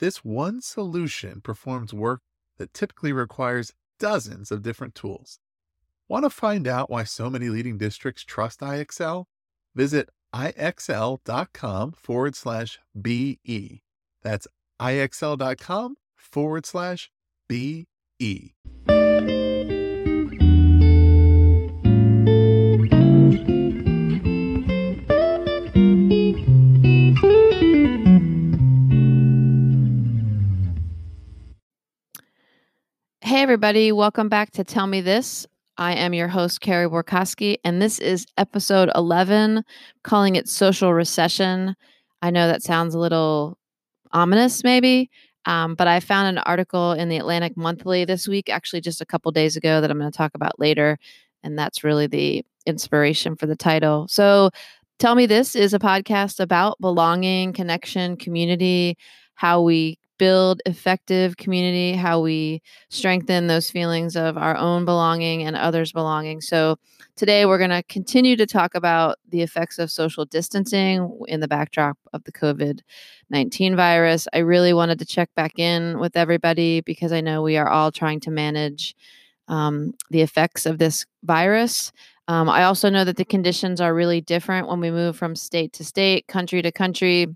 This one solution performs work that typically requires dozens of different tools. Want to find out why so many leading districts trust IXL? Visit ixl.com forward slash BE. That's ixl.com forward slash BE. Hey, everybody. Welcome back to Tell Me This. I am your host, Carrie Borkowski, and this is episode 11, calling it Social Recession. I know that sounds a little ominous, maybe, um, but I found an article in the Atlantic Monthly this week, actually just a couple days ago, that I'm going to talk about later. And that's really the inspiration for the title. So, Tell Me This is a podcast about belonging, connection, community, how we build effective community, how we strengthen those feelings of our own belonging and others' belonging. So, today we're going to continue to talk about the effects of social distancing in the backdrop of the COVID 19 virus. I really wanted to check back in with everybody because I know we are all trying to manage um, the effects of this virus. Um, I also know that the conditions are really different when we move from state to state, country to country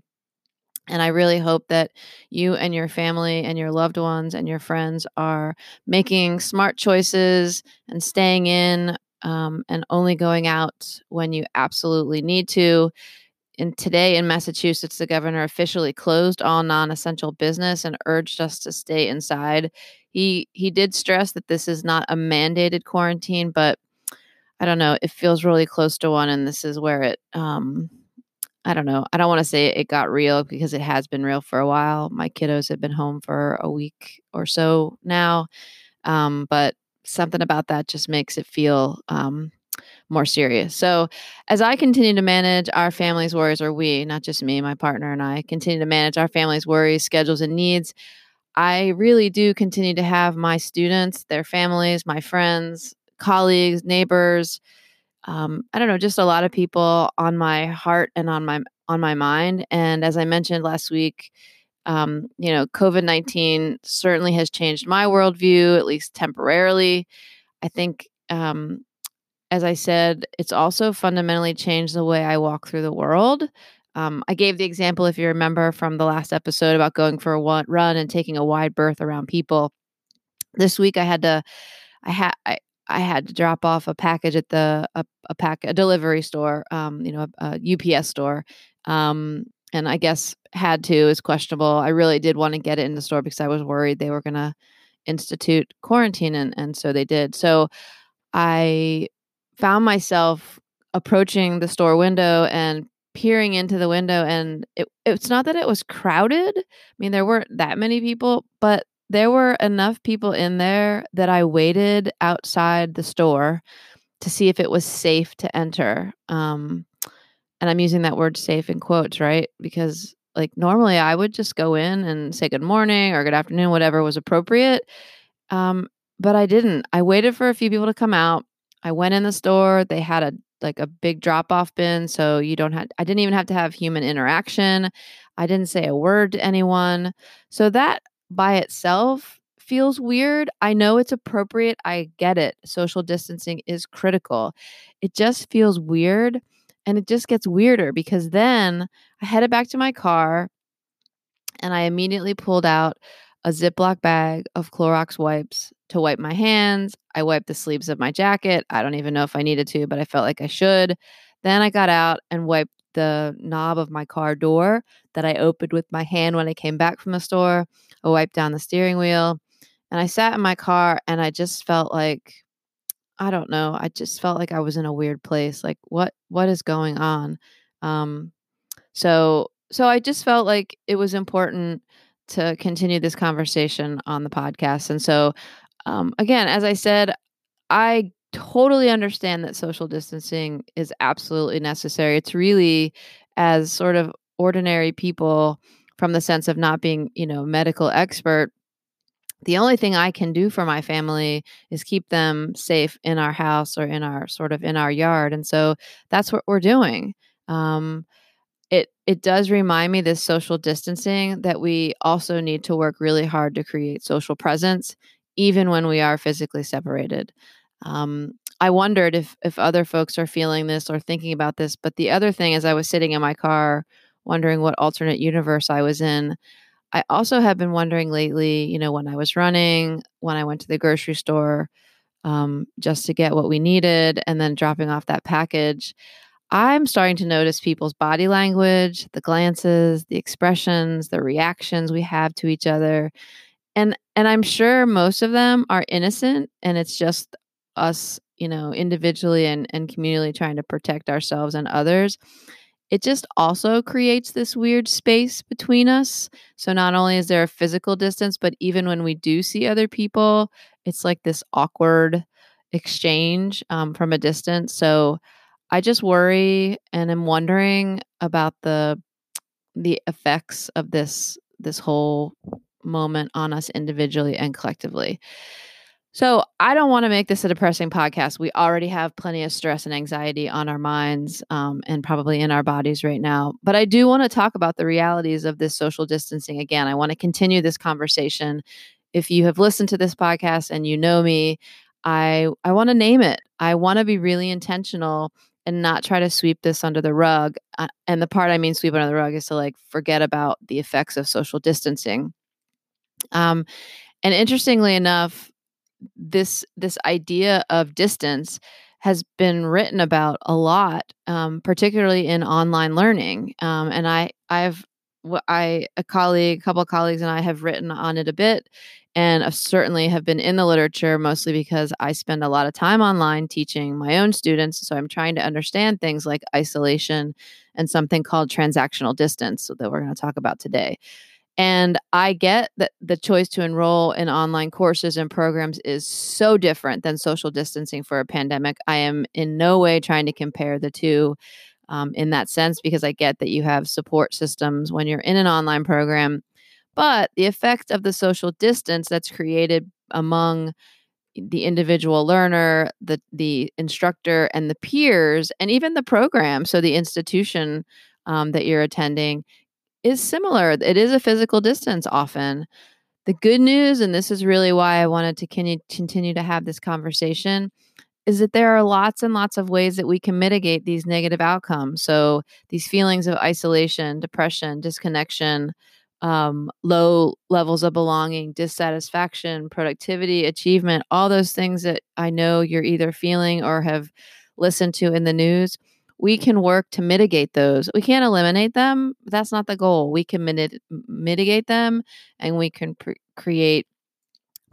and I really hope that you and your family and your loved ones and your friends are making smart choices and staying in um, and only going out when you absolutely need to. And today in Massachusetts, the governor officially closed all non-essential business and urged us to stay inside. He he did stress that this is not a mandated quarantine, but I don't know. It feels really close to one, and this is where it um, I don't know. I don't want to say it got real because it has been real for a while. My kiddos have been home for a week or so now. Um, but something about that just makes it feel um, more serious. So, as I continue to manage our family's worries, or we, not just me, my partner and I, continue to manage our family's worries, schedules, and needs, I really do continue to have my students, their families, my friends, colleagues, neighbors, um, I don't know, just a lot of people on my heart and on my on my mind. And as I mentioned last week, um, you know, COVID nineteen certainly has changed my worldview, at least temporarily. I think, um, as I said, it's also fundamentally changed the way I walk through the world. Um, I gave the example, if you remember, from the last episode about going for a run and taking a wide berth around people. This week, I had to I had I, I had to drop off a package at the a, a pack a delivery store, um, you know, a, a UPS store, um, and I guess had to is questionable. I really did want to get it in the store because I was worried they were going to institute quarantine, and and so they did. So I found myself approaching the store window and peering into the window and it, it's not that it was crowded i mean there weren't that many people but there were enough people in there that I waited outside the store to see if it was safe to enter. Um, and I'm using that word safe in quotes, right? Because like normally I would just go in and say good morning or good afternoon, whatever was appropriate. Um, but I didn't. I waited for a few people to come out. I went in the store. They had a like a big drop off bin, so you don't have. I didn't even have to have human interaction. I didn't say a word to anyone. So that by itself feels weird. I know it's appropriate. I get it. Social distancing is critical. It just feels weird. And it just gets weirder because then I headed back to my car and I immediately pulled out a Ziploc bag of Clorox wipes to wipe my hands. I wiped the sleeves of my jacket. I don't even know if I needed to, but I felt like I should. Then I got out and wiped the knob of my car door that I opened with my hand when I came back from the store. I wiped down the steering wheel and I sat in my car and I just felt like I don't know, I just felt like I was in a weird place. Like what what is going on? Um so so I just felt like it was important to continue this conversation on the podcast. And so, um, again, as I said, I totally understand that social distancing is absolutely necessary. It's really as sort of ordinary people from the sense of not being, you know, medical expert. The only thing I can do for my family is keep them safe in our house or in our sort of in our yard. And so that's what we're doing. Um, it it does remind me this social distancing that we also need to work really hard to create social presence even when we are physically separated um, i wondered if if other folks are feeling this or thinking about this but the other thing as i was sitting in my car wondering what alternate universe i was in i also have been wondering lately you know when i was running when i went to the grocery store um, just to get what we needed and then dropping off that package I'm starting to notice people's body language, the glances, the expressions, the reactions we have to each other. And and I'm sure most of them are innocent and it's just us, you know, individually and, and communally trying to protect ourselves and others. It just also creates this weird space between us. So not only is there a physical distance, but even when we do see other people, it's like this awkward exchange um, from a distance. So I just worry and am wondering about the the effects of this this whole moment on us individually and collectively. So, I don't want to make this a depressing podcast. We already have plenty of stress and anxiety on our minds um, and probably in our bodies right now. But I do want to talk about the realities of this social distancing again. I want to continue this conversation. If you have listened to this podcast and you know me, I I want to name it. I want to be really intentional and not try to sweep this under the rug. Uh, and the part I mean sweep under the rug is to like forget about the effects of social distancing. Um, and interestingly enough, this this idea of distance has been written about a lot, um, particularly in online learning. Um, and I I've I a colleague, a couple of colleagues, and I have written on it a bit and I certainly have been in the literature mostly because I spend a lot of time online teaching my own students. So I'm trying to understand things like isolation and something called transactional distance that we're going to talk about today. And I get that the choice to enroll in online courses and programs is so different than social distancing for a pandemic. I am in no way trying to compare the two um, in that sense because I get that you have support systems when you're in an online program but the effect of the social distance that's created among the individual learner, the the instructor, and the peers, and even the program, so the institution um, that you're attending, is similar. It is a physical distance often. The good news, and this is really why I wanted to continue to have this conversation, is that there are lots and lots of ways that we can mitigate these negative outcomes. So these feelings of isolation, depression, disconnection, um, low levels of belonging, dissatisfaction, productivity, achievement, all those things that I know you're either feeling or have listened to in the news, we can work to mitigate those. We can't eliminate them. that's not the goal. We can mit- mitigate them and we can pr- create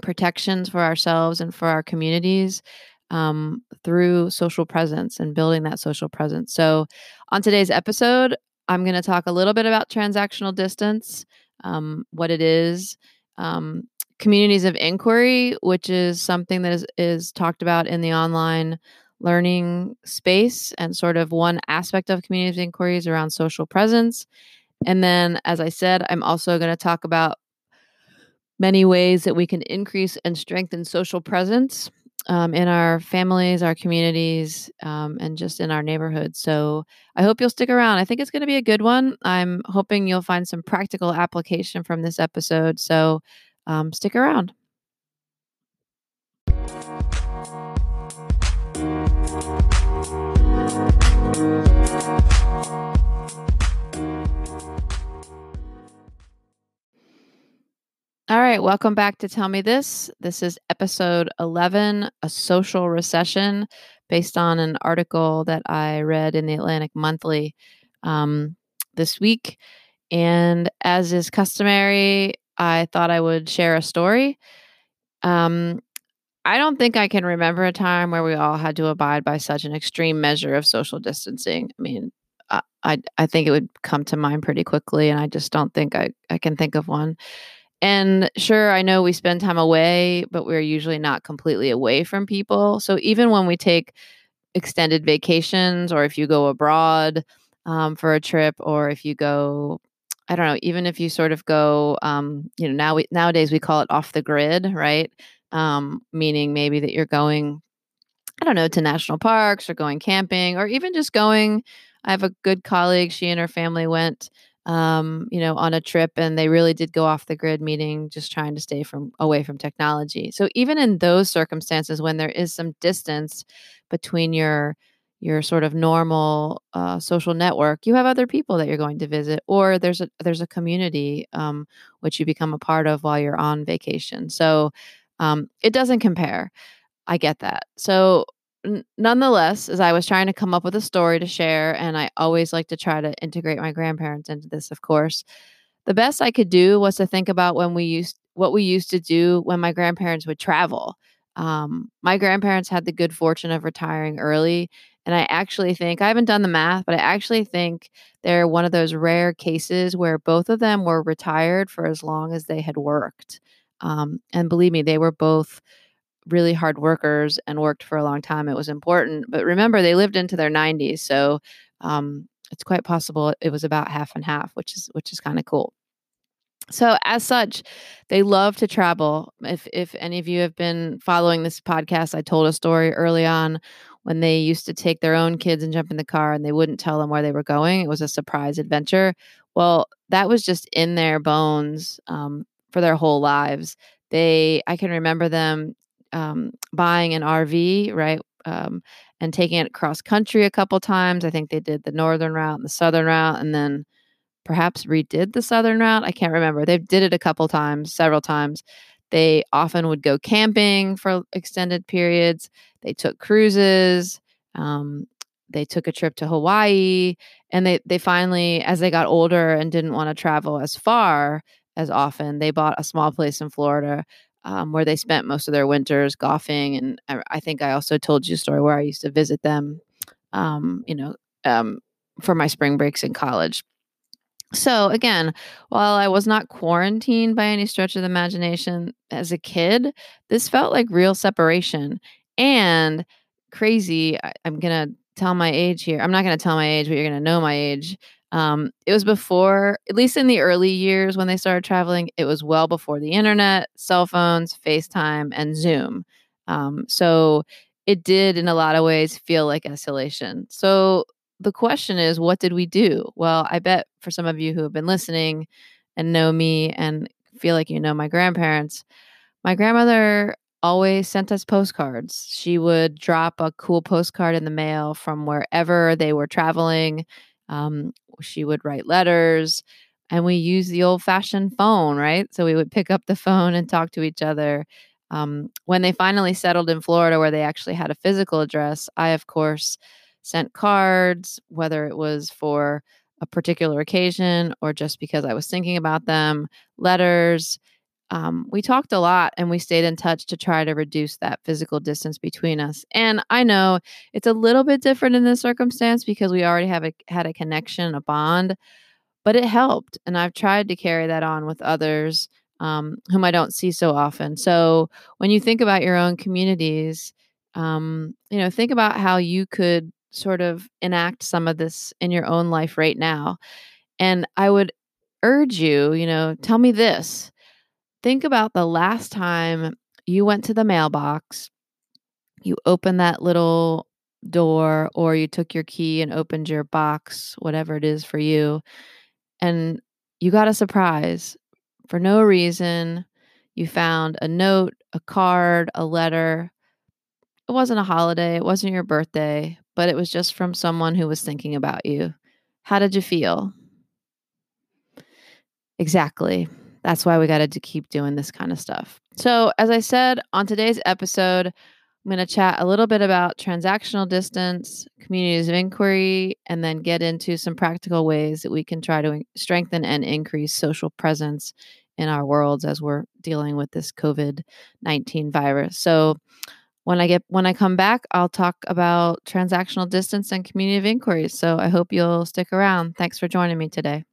protections for ourselves and for our communities um, through social presence and building that social presence. So, on today's episode, I'm going to talk a little bit about transactional distance, um, what it is, um, communities of inquiry, which is something that is, is talked about in the online learning space, and sort of one aspect of community of inquiry is around social presence. And then, as I said, I'm also going to talk about many ways that we can increase and strengthen social presence um, in our families, our communities, um, and just in our neighborhoods. So I hope you'll stick around. I think it's going to be a good one. I'm hoping you'll find some practical application from this episode. So um, stick around. All right, welcome back to Tell Me This. This is episode 11, A Social Recession, based on an article that I read in the Atlantic Monthly um, this week. And as is customary, I thought I would share a story. Um, I don't think I can remember a time where we all had to abide by such an extreme measure of social distancing. I mean, I I think it would come to mind pretty quickly, and I just don't think I I can think of one. And sure, I know we spend time away, but we're usually not completely away from people. So even when we take extended vacations, or if you go abroad um, for a trip, or if you go, I don't know, even if you sort of go, um, you know, now we nowadays we call it off the grid, right? Um, meaning maybe that you're going, I don't know, to national parks or going camping, or even just going I have a good colleague. She and her family went, um, you know, on a trip, and they really did go off the grid, meeting just trying to stay from away from technology. So even in those circumstances, when there is some distance between your your sort of normal uh, social network, you have other people that you're going to visit, or there's a there's a community um, which you become a part of while you're on vacation. So um, it doesn't compare. I get that. So n- nonetheless, as I was trying to come up with a story to share, and I always like to try to integrate my grandparents into this, of course, the best I could do was to think about when we used what we used to do when my grandparents would travel. Um, my grandparents had the good fortune of retiring early. And I actually think, I haven't done the math, but I actually think they're one of those rare cases where both of them were retired for as long as they had worked. Um, and believe me, they were both really hard workers and worked for a long time. It was important. But remember, they lived into their 90s, so um, it's quite possible it was about half and half, which is which is kind of cool. So as such, they love to travel. If if any of you have been following this podcast, I told a story early on when they used to take their own kids and jump in the car and they wouldn't tell them where they were going. It was a surprise adventure. Well, that was just in their bones um, for their whole lives. They, I can remember them um, buying an RV, right? Um, and taking it cross country a couple times. I think they did the northern route and the southern route, and then perhaps redid the southern route. I can't remember. They did it a couple times, several times. They often would go camping for extended periods. They took cruises. Um, they took a trip to Hawaii, and they they finally, as they got older and didn't want to travel as far as often, they bought a small place in Florida um, where they spent most of their winters golfing. And I, I, think I also told you a story where I used to visit them, um, you know, um, for my spring breaks in college. So again, while I was not quarantined by any stretch of the imagination as a kid, this felt like real separation and crazy. I, I'm gonna tell my age here. I'm not gonna tell my age, but you're gonna know my age. Um, it was before, at least in the early years when they started traveling, it was well before the internet, cell phones, FaceTime, and Zoom. Um, so it did, in a lot of ways, feel like isolation. So the question is, what did we do? Well, I bet for some of you who have been listening and know me and feel like you know my grandparents, my grandmother always sent us postcards. She would drop a cool postcard in the mail from wherever they were traveling. Um, she would write letters and we used the old fashioned phone, right? So we would pick up the phone and talk to each other. Um, when they finally settled in Florida, where they actually had a physical address, I, of course, sent cards, whether it was for a particular occasion or just because I was thinking about them, letters. Um, we talked a lot and we stayed in touch to try to reduce that physical distance between us. And I know it's a little bit different in this circumstance because we already have a, had a connection, a bond, but it helped. And I've tried to carry that on with others um, whom I don't see so often. So when you think about your own communities, um, you know, think about how you could sort of enact some of this in your own life right now. And I would urge you, you know, tell me this Think about the last time you went to the mailbox, you opened that little door, or you took your key and opened your box, whatever it is for you, and you got a surprise for no reason. You found a note, a card, a letter. It wasn't a holiday, it wasn't your birthday, but it was just from someone who was thinking about you. How did you feel? Exactly. That's why we got to keep doing this kind of stuff. So, as I said on today's episode, I'm going to chat a little bit about transactional distance, communities of inquiry, and then get into some practical ways that we can try to strengthen and increase social presence in our worlds as we're dealing with this COVID 19 virus. So, when I get when I come back, I'll talk about transactional distance and community of inquiry. So I hope you'll stick around. Thanks for joining me today.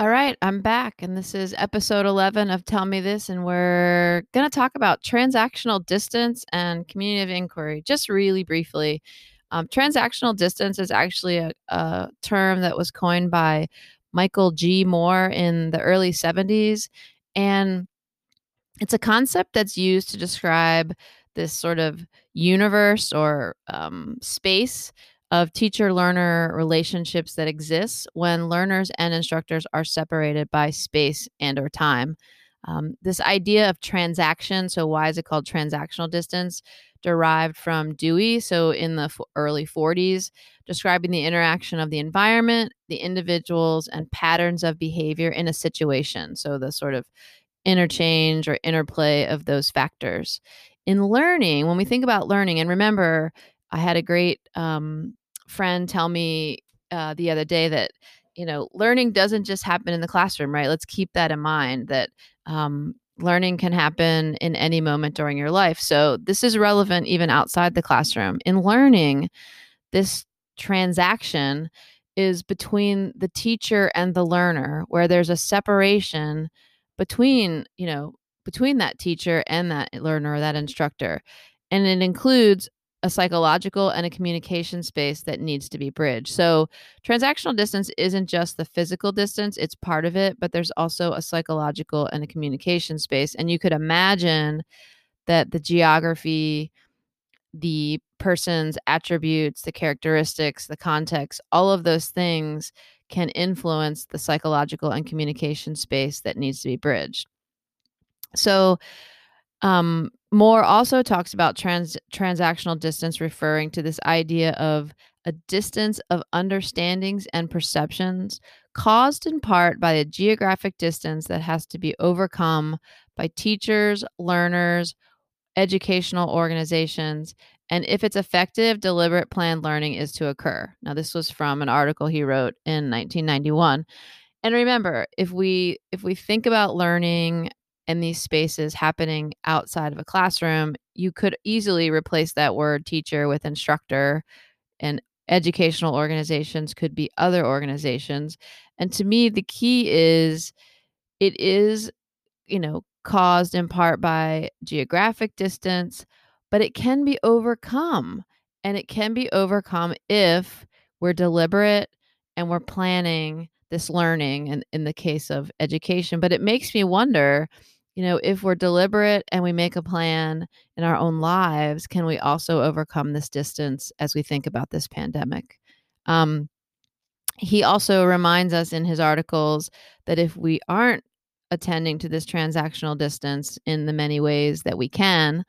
All right, I'm back, and this is episode 11 of Tell Me This, and we're going to talk about transactional distance and community of inquiry, just really briefly. Um, transactional distance is actually a, a term that was coined by Michael G. Moore in the early 70s, and it's a concept that's used to describe this sort of universe or um, space of teacher learner relationships that exists when learners and instructors are separated by space and or time. Um, this idea of transaction so why is it called transactional distance derived from dewey so in the f- early 40s describing the interaction of the environment the individuals and patterns of behavior in a situation. So the sort of interchange or interplay of those factors. In learning when we think about learning and remember I had a great um, friend tell me uh, the other day that you know learning doesn't just happen in the classroom right? Let's keep that in mind that um, learning can happen in any moment during your life. So this is relevant even outside the classroom. In learning this transaction is between the teacher and the learner where there's a separation between you know between that teacher and that learner or that instructor. And it includes a psychological and a communication space that needs to be bridged. So, transactional distance isn't just the physical distance, it's part of it, but there's also a psychological and a communication space. And you could imagine that the geography, the person's attributes, the characteristics, the context, all of those things can influence the psychological and communication space that needs to be bridged. So, um, Moore also talks about trans- transactional distance, referring to this idea of a distance of understandings and perceptions caused in part by a geographic distance that has to be overcome by teachers, learners, educational organizations, and if it's effective, deliberate planned learning is to occur. Now, this was from an article he wrote in 1991. And remember, if we if we think about learning and these spaces happening outside of a classroom, you could easily replace that word teacher with instructor and educational organizations could be other organizations. And to me, the key is it is, you know, caused in part by geographic distance, but it can be overcome. And it can be overcome if we're deliberate and we're planning this learning in, in the case of education. But it makes me wonder you know, if we're deliberate and we make a plan in our own lives, can we also overcome this distance as we think about this pandemic? Um, he also reminds us in his articles that if we aren't attending to this transactional distance in the many ways that we can,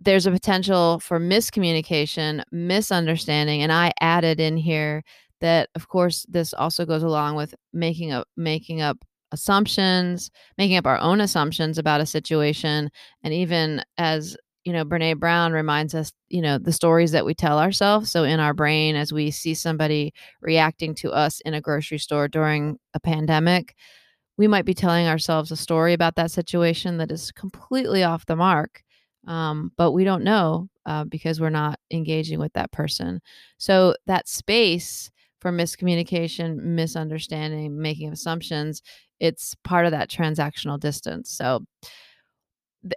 there's a potential for miscommunication, misunderstanding. And I added in here that, of course, this also goes along with making up making up assumptions, making up our own assumptions about a situation, and even as you know, Brene Brown reminds us, you know, the stories that we tell ourselves. So in our brain, as we see somebody reacting to us in a grocery store during a pandemic, we might be telling ourselves a story about that situation that is completely off the mark. Um, but we don't know uh, because we're not engaging with that person. So that space for miscommunication, misunderstanding, making assumptions it's part of that transactional distance. So,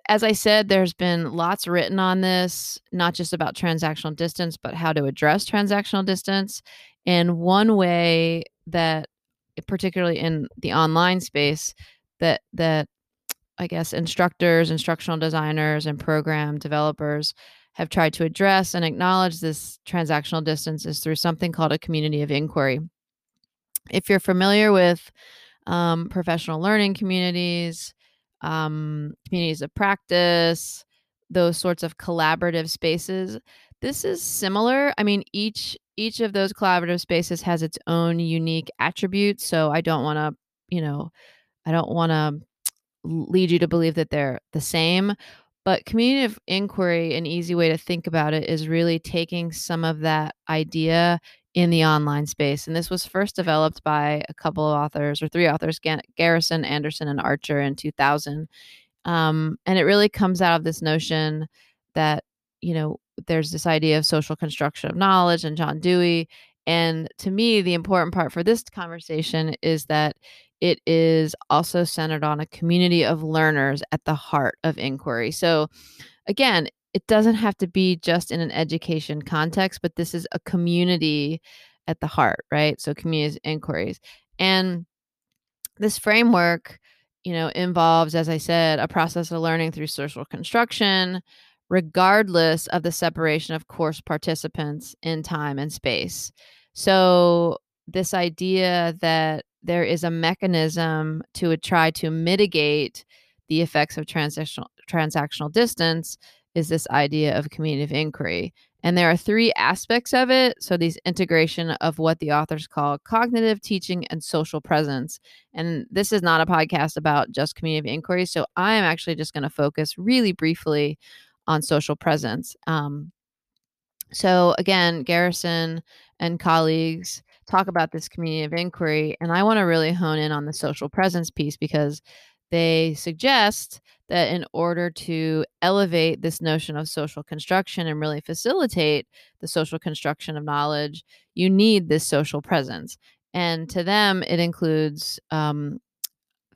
as I said, there's been lots written on this, not just about transactional distance, but how to address transactional distance. And one way that, particularly in the online space, that that I guess instructors, instructional designers, and program developers have tried to address and acknowledge this transactional distance is through something called a community of inquiry. If you're familiar with um, professional learning communities, um, communities of practice, those sorts of collaborative spaces. This is similar. I mean, each each of those collaborative spaces has its own unique attributes. So I don't want to, you know, I don't want to lead you to believe that they're the same, But community of inquiry, an easy way to think about it is really taking some of that idea in the online space. And this was first developed by a couple of authors or three authors, Garrison, Anderson, and Archer in 2000. Um, and it really comes out of this notion that, you know, there's this idea of social construction of knowledge and John Dewey. And to me, the important part for this conversation is that it is also centered on a community of learners at the heart of inquiry. So, again, it doesn't have to be just in an education context, but this is a community at the heart, right? So, community inquiries. And this framework, you know, involves, as I said, a process of learning through social construction, regardless of the separation of course participants in time and space. So, this idea that there is a mechanism to try to mitigate the effects of transactional transactional distance is this idea of community of inquiry. And there are three aspects of it. So, these integration of what the authors call cognitive teaching and social presence. And this is not a podcast about just community of inquiry. So, I am actually just going to focus really briefly on social presence. Um, so, again, Garrison and colleagues talk about this community of inquiry. And I want to really hone in on the social presence piece because they suggest that in order to elevate this notion of social construction and really facilitate the social construction of knowledge, you need this social presence. And to them, it includes um,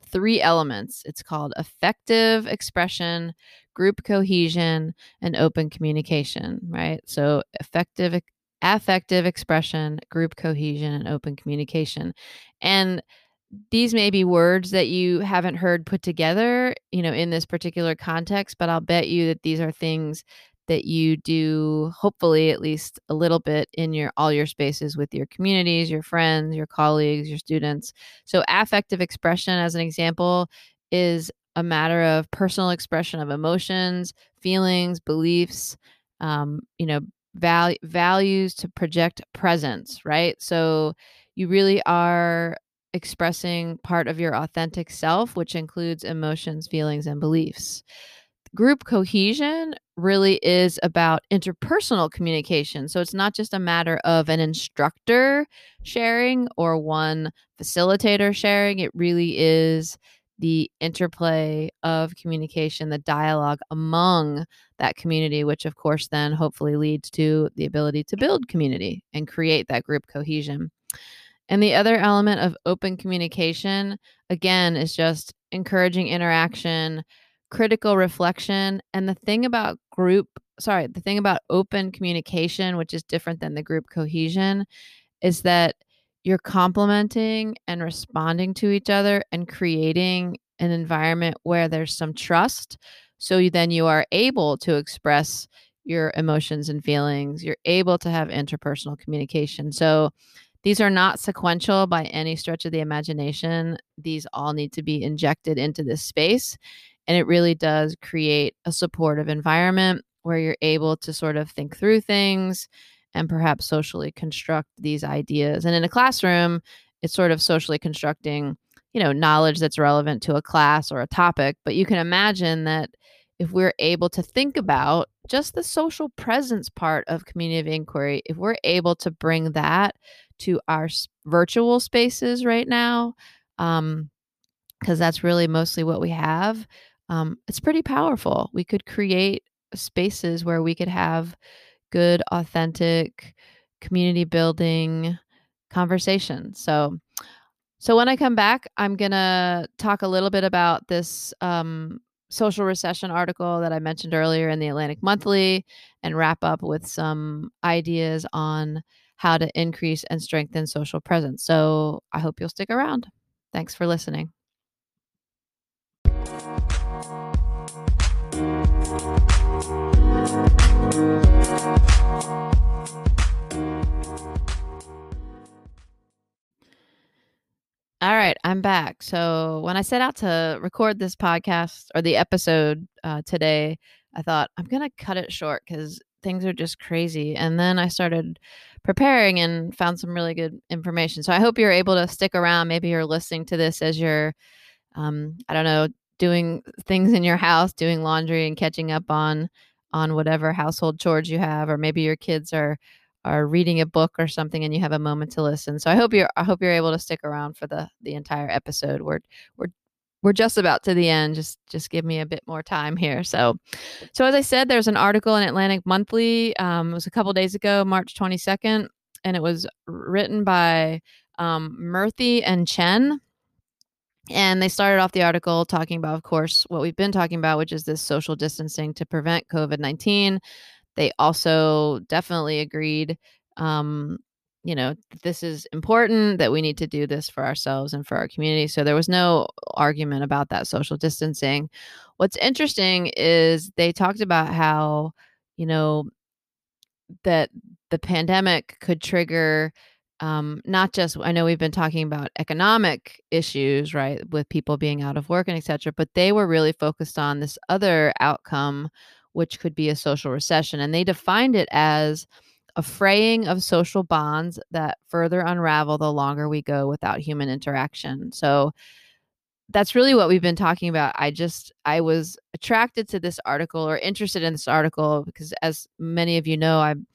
three elements it's called effective expression, group cohesion, and open communication, right? So, effective affective expression, group cohesion, and open communication. And these may be words that you haven't heard put together, you know, in this particular context, but I'll bet you that these are things that you do hopefully at least a little bit in your all your spaces with your communities, your friends, your colleagues, your students. So affective expression as an example is a matter of personal expression of emotions, feelings, beliefs, um, you know, val- values to project presence, right? So you really are expressing part of your authentic self, which includes emotions, feelings, and beliefs. Group cohesion really is about interpersonal communication. So it's not just a matter of an instructor sharing or one facilitator sharing, it really is the interplay of communication, the dialogue among that community, which of course then hopefully leads to the ability to build community and create that group cohesion. And the other element of open communication, again, is just encouraging interaction, critical reflection. And the thing about group, sorry, the thing about open communication, which is different than the group cohesion, is that you're complementing and responding to each other and creating an environment where there's some trust. So you, then you are able to express your emotions and feelings. You're able to have interpersonal communication. So these are not sequential by any stretch of the imagination. These all need to be injected into this space. And it really does create a supportive environment where you're able to sort of think through things and perhaps socially construct these ideas. And in a classroom, it's sort of socially constructing, you know, knowledge that's relevant to a class or a topic. But you can imagine that if we're able to think about just the social presence part of community of inquiry, if we're able to bring that to our virtual spaces right now, um, because that's really mostly what we have, um, it's pretty powerful. We could create spaces where we could have good, authentic, community building conversation. So, so when I come back, I'm gonna talk a little bit about this um, social recession article that I mentioned earlier in the Atlantic Monthly, and wrap up with some ideas on how to increase and strengthen social presence. So I hope you'll stick around. Thanks for listening. All right, I'm back. So when I set out to record this podcast or the episode uh, today, I thought I'm gonna cut it short because things are just crazy. And then I started preparing and found some really good information. So I hope you're able to stick around. Maybe you're listening to this as you're, um, I don't know, doing things in your house, doing laundry and catching up on on whatever household chores you have, or maybe your kids are are reading a book or something and you have a moment to listen. So I hope you're I hope you're able to stick around for the the entire episode. We're we're we're just about to the end. Just just give me a bit more time here. So so as I said, there's an article in Atlantic Monthly. Um, it was a couple days ago, March 22nd, and it was written by um, Murthy and Chen. And they started off the article talking about, of course, what we've been talking about, which is this social distancing to prevent COVID 19. They also definitely agreed, um, you know, this is important, that we need to do this for ourselves and for our community. So there was no argument about that social distancing. What's interesting is they talked about how, you know, that the pandemic could trigger um, not just i know we've been talking about economic issues right with people being out of work and etc but they were really focused on this other outcome which could be a social recession and they defined it as a fraying of social bonds that further unravel the longer we go without human interaction so that's really what we've been talking about i just i was attracted to this article or interested in this article because as many of you know i'm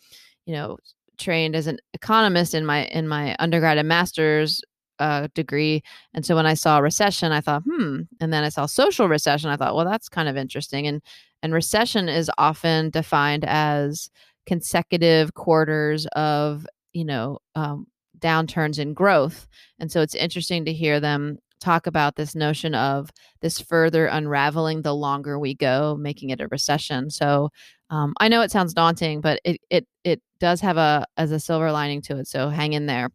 you know trained as an economist in my in my undergrad and master's uh, degree. And so when I saw recession, I thought, hmm. And then I saw social recession. I thought, well, that's kind of interesting. And and recession is often defined as consecutive quarters of you know um, downturns in growth. And so it's interesting to hear them talk about this notion of this further unraveling the longer we go, making it a recession. So um, I know it sounds daunting, but it it it does have a as a silver lining to it. So hang in there.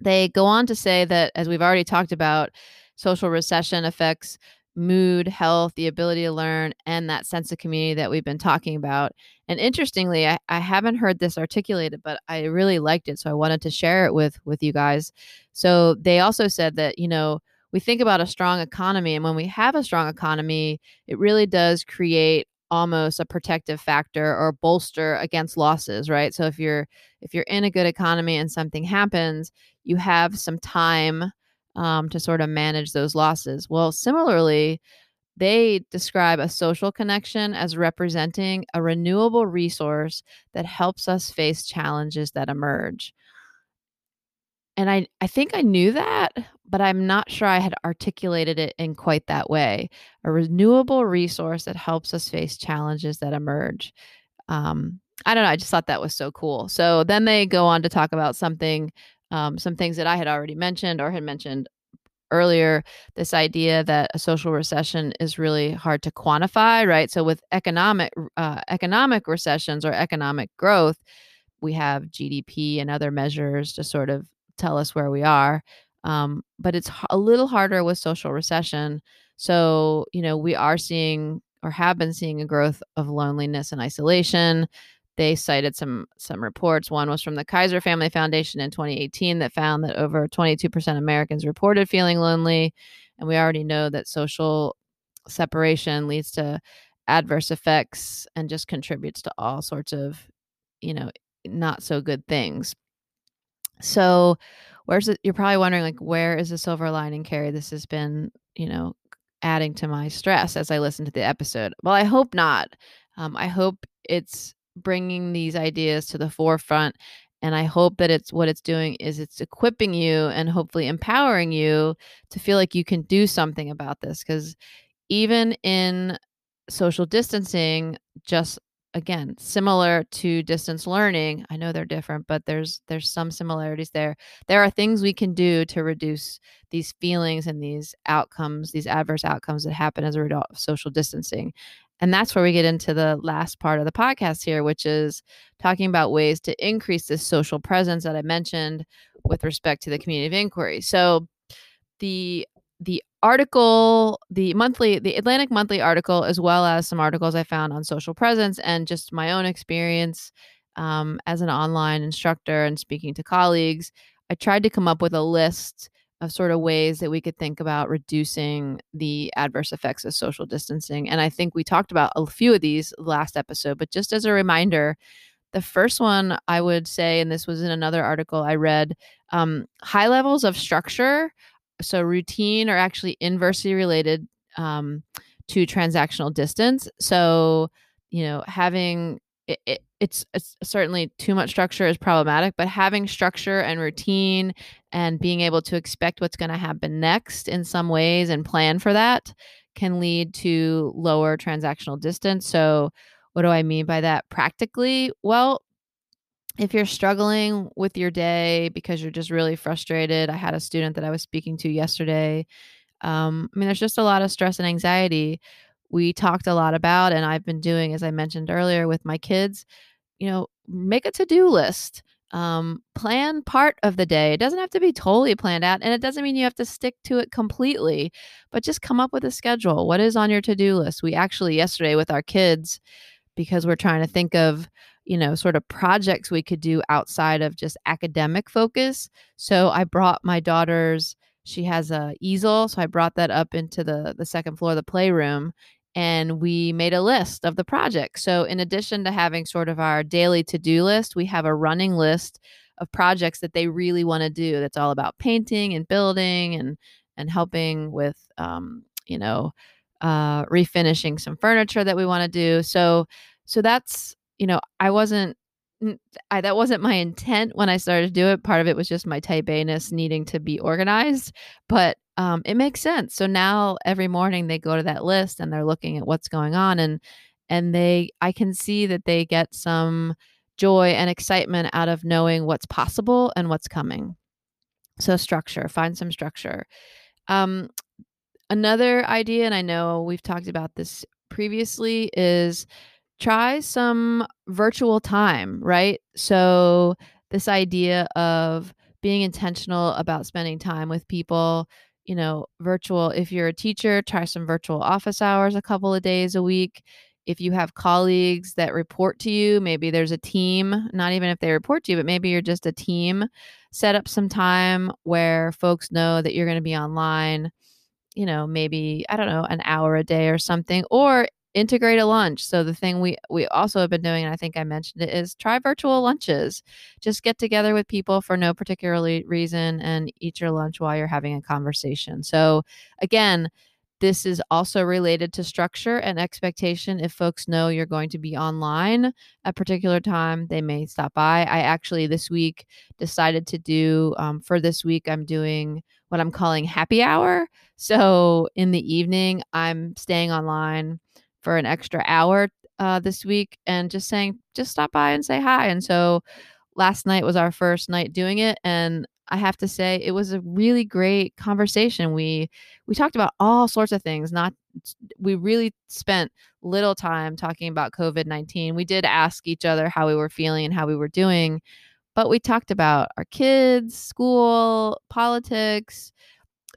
They go on to say that as we've already talked about, social recession affects mood, health, the ability to learn, and that sense of community that we've been talking about. And interestingly, I, I haven't heard this articulated, but I really liked it. So I wanted to share it with with you guys. So they also said that, you know, we think about a strong economy, and when we have a strong economy, it really does create almost a protective factor or bolster against losses right so if you're if you're in a good economy and something happens you have some time um, to sort of manage those losses well similarly they describe a social connection as representing a renewable resource that helps us face challenges that emerge and I, I think I knew that, but I'm not sure I had articulated it in quite that way. A renewable resource that helps us face challenges that emerge. Um, I don't know. I just thought that was so cool. So then they go on to talk about something, um, some things that I had already mentioned or had mentioned earlier. This idea that a social recession is really hard to quantify, right? So with economic uh, economic recessions or economic growth, we have GDP and other measures to sort of tell us where we are. Um, but it's a little harder with social recession. So, you know, we are seeing or have been seeing a growth of loneliness and isolation. They cited some some reports. One was from the Kaiser Family Foundation in 2018 that found that over 22% Americans reported feeling lonely, and we already know that social separation leads to adverse effects and just contributes to all sorts of, you know, not so good things. So, where's it? You're probably wondering, like, where is the silver lining, Carrie? This has been, you know, adding to my stress as I listen to the episode. Well, I hope not. Um, I hope it's bringing these ideas to the forefront. And I hope that it's what it's doing is it's equipping you and hopefully empowering you to feel like you can do something about this. Because even in social distancing, just again similar to distance learning i know they're different but there's there's some similarities there there are things we can do to reduce these feelings and these outcomes these adverse outcomes that happen as a result of social distancing and that's where we get into the last part of the podcast here which is talking about ways to increase this social presence that i mentioned with respect to the community of inquiry. So the the article, the monthly, the Atlantic Monthly article, as well as some articles I found on social presence and just my own experience um, as an online instructor and speaking to colleagues, I tried to come up with a list of sort of ways that we could think about reducing the adverse effects of social distancing. And I think we talked about a few of these last episode, but just as a reminder, the first one I would say, and this was in another article I read, um, high levels of structure so routine are actually inversely related um, to transactional distance. So, you know, having it, it, it's, it's certainly too much structure is problematic, but having structure and routine and being able to expect what's going to happen next in some ways and plan for that can lead to lower transactional distance. So, what do I mean by that practically? Well, if you're struggling with your day because you're just really frustrated, I had a student that I was speaking to yesterday. Um, I mean, there's just a lot of stress and anxiety. We talked a lot about, and I've been doing, as I mentioned earlier, with my kids, you know, make a to do list. Um, plan part of the day. It doesn't have to be totally planned out, and it doesn't mean you have to stick to it completely, but just come up with a schedule. What is on your to do list? We actually, yesterday with our kids, because we're trying to think of you know sort of projects we could do outside of just academic focus so i brought my daughter's she has a easel so i brought that up into the the second floor of the playroom and we made a list of the projects. So in addition to having sort of our daily to-do list we have a running list of projects that they really want to do that's all about painting and building and and helping with um, you know uh, refinishing some furniture that we want to do. So so that's you know, I wasn't I, that wasn't my intent when I started to do it. Part of it was just my type A ness needing to be organized, but um, it makes sense. So now every morning they go to that list and they're looking at what's going on, and and they I can see that they get some joy and excitement out of knowing what's possible and what's coming. So structure, find some structure. Um, another idea, and I know we've talked about this previously, is try some virtual time, right? So, this idea of being intentional about spending time with people, you know, virtual. If you're a teacher, try some virtual office hours a couple of days a week. If you have colleagues that report to you, maybe there's a team, not even if they report to you, but maybe you're just a team, set up some time where folks know that you're going to be online you know maybe i don't know an hour a day or something or integrate a lunch. So the thing we we also have been doing, and I think I mentioned it, is try virtual lunches. Just get together with people for no particular reason and eat your lunch while you're having a conversation. So again, this is also related to structure and expectation. If folks know you're going to be online at a particular time, they may stop by. I actually this week decided to do um, for this week. I'm doing what I'm calling happy hour. So in the evening, I'm staying online for an extra hour uh, this week and just saying, just stop by and say hi. And so last night was our first night doing it. And I have to say it was a really great conversation. We we talked about all sorts of things. Not we really spent little time talking about COVID-19. We did ask each other how we were feeling and how we were doing, but we talked about our kids, school, politics,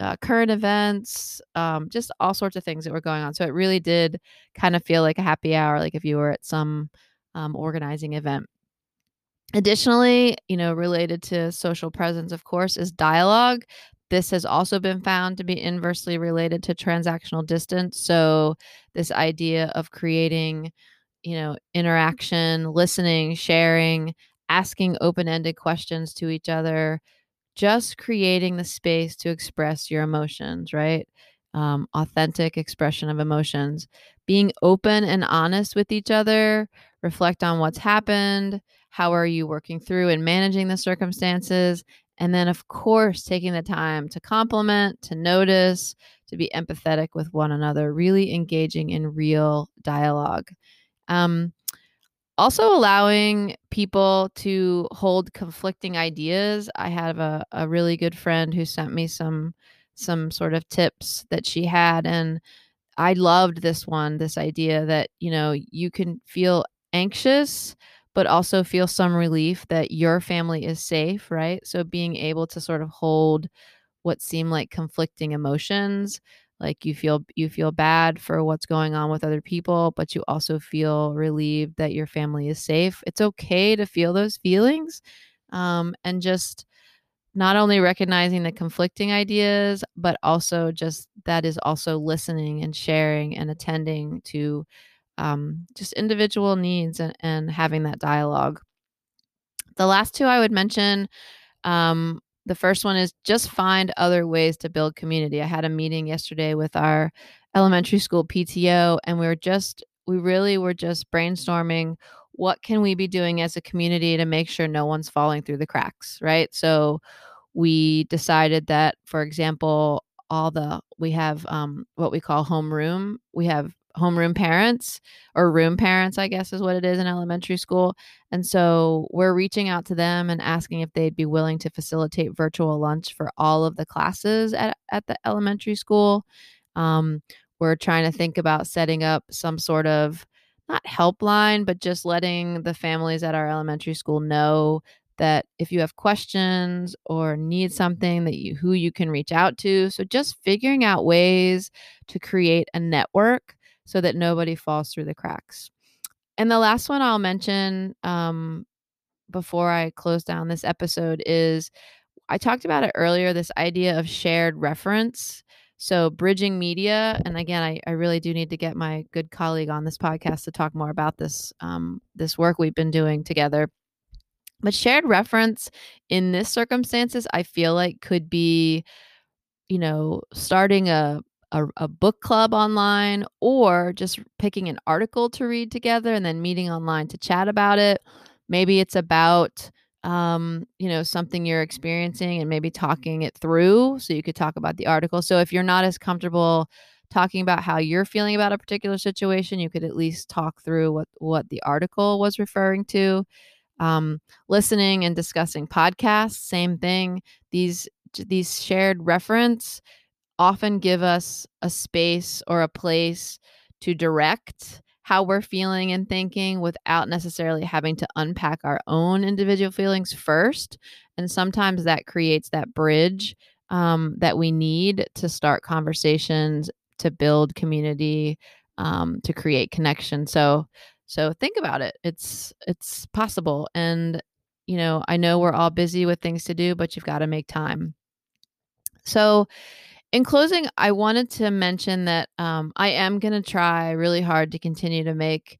uh, current events, um, just all sorts of things that were going on. So it really did kind of feel like a happy hour, like if you were at some um, organizing event. Additionally, you know, related to social presence, of course, is dialogue. This has also been found to be inversely related to transactional distance. So, this idea of creating, you know, interaction, listening, sharing, asking open ended questions to each other, just creating the space to express your emotions, right? Um, authentic expression of emotions, being open and honest with each other, reflect on what's happened, how are you working through and managing the circumstances, and then, of course, taking the time to compliment, to notice, to be empathetic with one another, really engaging in real dialogue. Um, also allowing people to hold conflicting ideas. I have a, a really good friend who sent me some some sort of tips that she had and i loved this one this idea that you know you can feel anxious but also feel some relief that your family is safe right? So being able to sort of hold what seem like conflicting emotions like you feel you feel bad for what's going on with other people but you also feel relieved that your family is safe it's okay to feel those feelings um, and just not only recognizing the conflicting ideas but also just that is also listening and sharing and attending to um, just individual needs and, and having that dialogue. The last two i would mention um, the first one is just find other ways to build community. I had a meeting yesterday with our elementary school PTO, and we were just, we really were just brainstorming what can we be doing as a community to make sure no one's falling through the cracks, right? So we decided that, for example, all the we have um, what we call homeroom. We have homeroom parents or room parents, I guess is what it is in elementary school. And so we're reaching out to them and asking if they'd be willing to facilitate virtual lunch for all of the classes at, at the elementary school. Um, we're trying to think about setting up some sort of not helpline, but just letting the families at our elementary school know that if you have questions or need something that you who you can reach out to so just figuring out ways to create a network so that nobody falls through the cracks. And the last one i'll mention um, before i close down this episode is i talked about it earlier this idea of shared reference. So bridging media and again I, I really do need to get my good colleague on this podcast to talk more about this um, this work we've been doing together. But shared reference in this circumstances, I feel like could be, you know, starting a, a, a book club online or just picking an article to read together and then meeting online to chat about it. Maybe it's about um, you know, something you're experiencing and maybe talking it through so you could talk about the article. So if you're not as comfortable talking about how you're feeling about a particular situation, you could at least talk through what what the article was referring to um, listening and discussing podcasts same thing these these shared reference often give us a space or a place to direct how we're feeling and thinking without necessarily having to unpack our own individual feelings first and sometimes that creates that bridge um, that we need to start conversations to build community um, to create connection so so think about it. It's it's possible and you know, I know we're all busy with things to do, but you've got to make time. So, in closing, I wanted to mention that um, I am going to try really hard to continue to make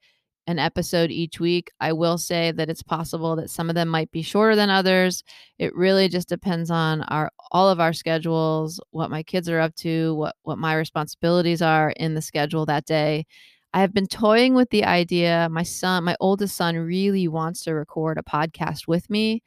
an episode each week. I will say that it's possible that some of them might be shorter than others. It really just depends on our all of our schedules, what my kids are up to, what what my responsibilities are in the schedule that day. I have been toying with the idea. My son, my oldest son, really wants to record a podcast with me.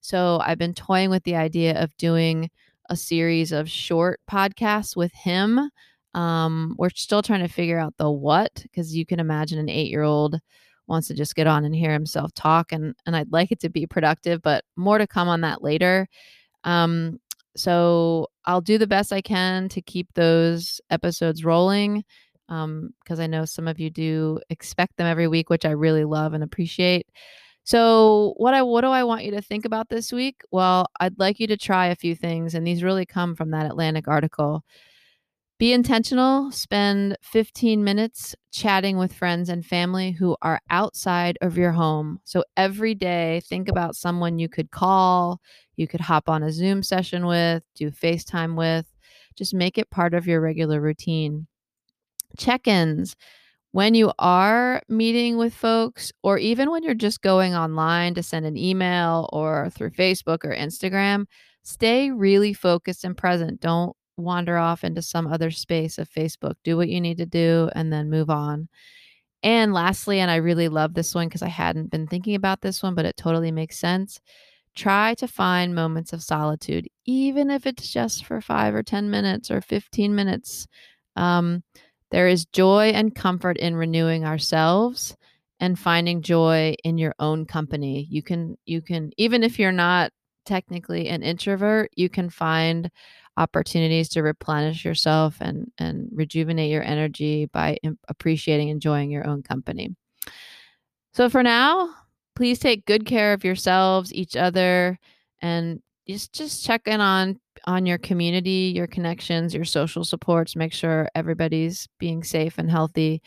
So I've been toying with the idea of doing a series of short podcasts with him. Um, we're still trying to figure out the what, because you can imagine an eight year old wants to just get on and hear himself talk and and I'd like it to be productive, but more to come on that later. Um, so I'll do the best I can to keep those episodes rolling um because I know some of you do expect them every week, which I really love and appreciate. So, what I what do I want you to think about this week? Well, I'd like you to try a few things and these really come from that Atlantic article. Be intentional, spend 15 minutes chatting with friends and family who are outside of your home. So every day, think about someone you could call, you could hop on a Zoom session with, do FaceTime with. Just make it part of your regular routine check ins when you are meeting with folks, or even when you're just going online to send an email or through Facebook or Instagram, stay really focused and present. Don't wander off into some other space of Facebook. Do what you need to do and then move on. And lastly, and I really love this one because I hadn't been thinking about this one, but it totally makes sense. Try to find moments of solitude, even if it's just for five or 10 minutes or 15 minutes. Um, there is joy and comfort in renewing ourselves and finding joy in your own company. You can you can even if you're not technically an introvert, you can find opportunities to replenish yourself and and rejuvenate your energy by appreciating enjoying your own company. So for now, please take good care of yourselves, each other, and just just check in on on your community, your connections, your social supports, make sure everybody's being safe and healthy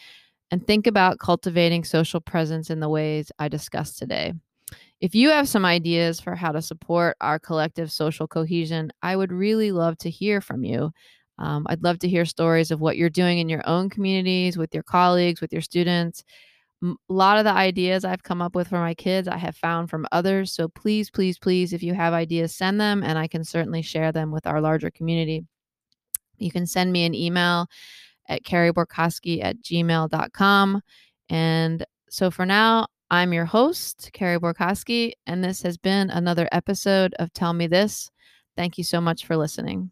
and think about cultivating social presence in the ways I discussed today. If you have some ideas for how to support our collective social cohesion, I would really love to hear from you. Um, I'd love to hear stories of what you're doing in your own communities, with your colleagues, with your students, a lot of the ideas I've come up with for my kids, I have found from others. So please, please, please, if you have ideas, send them and I can certainly share them with our larger community. You can send me an email at carrieborkowski at gmail.com. And so for now, I'm your host, Carrie Borkowski, and this has been another episode of Tell Me This. Thank you so much for listening.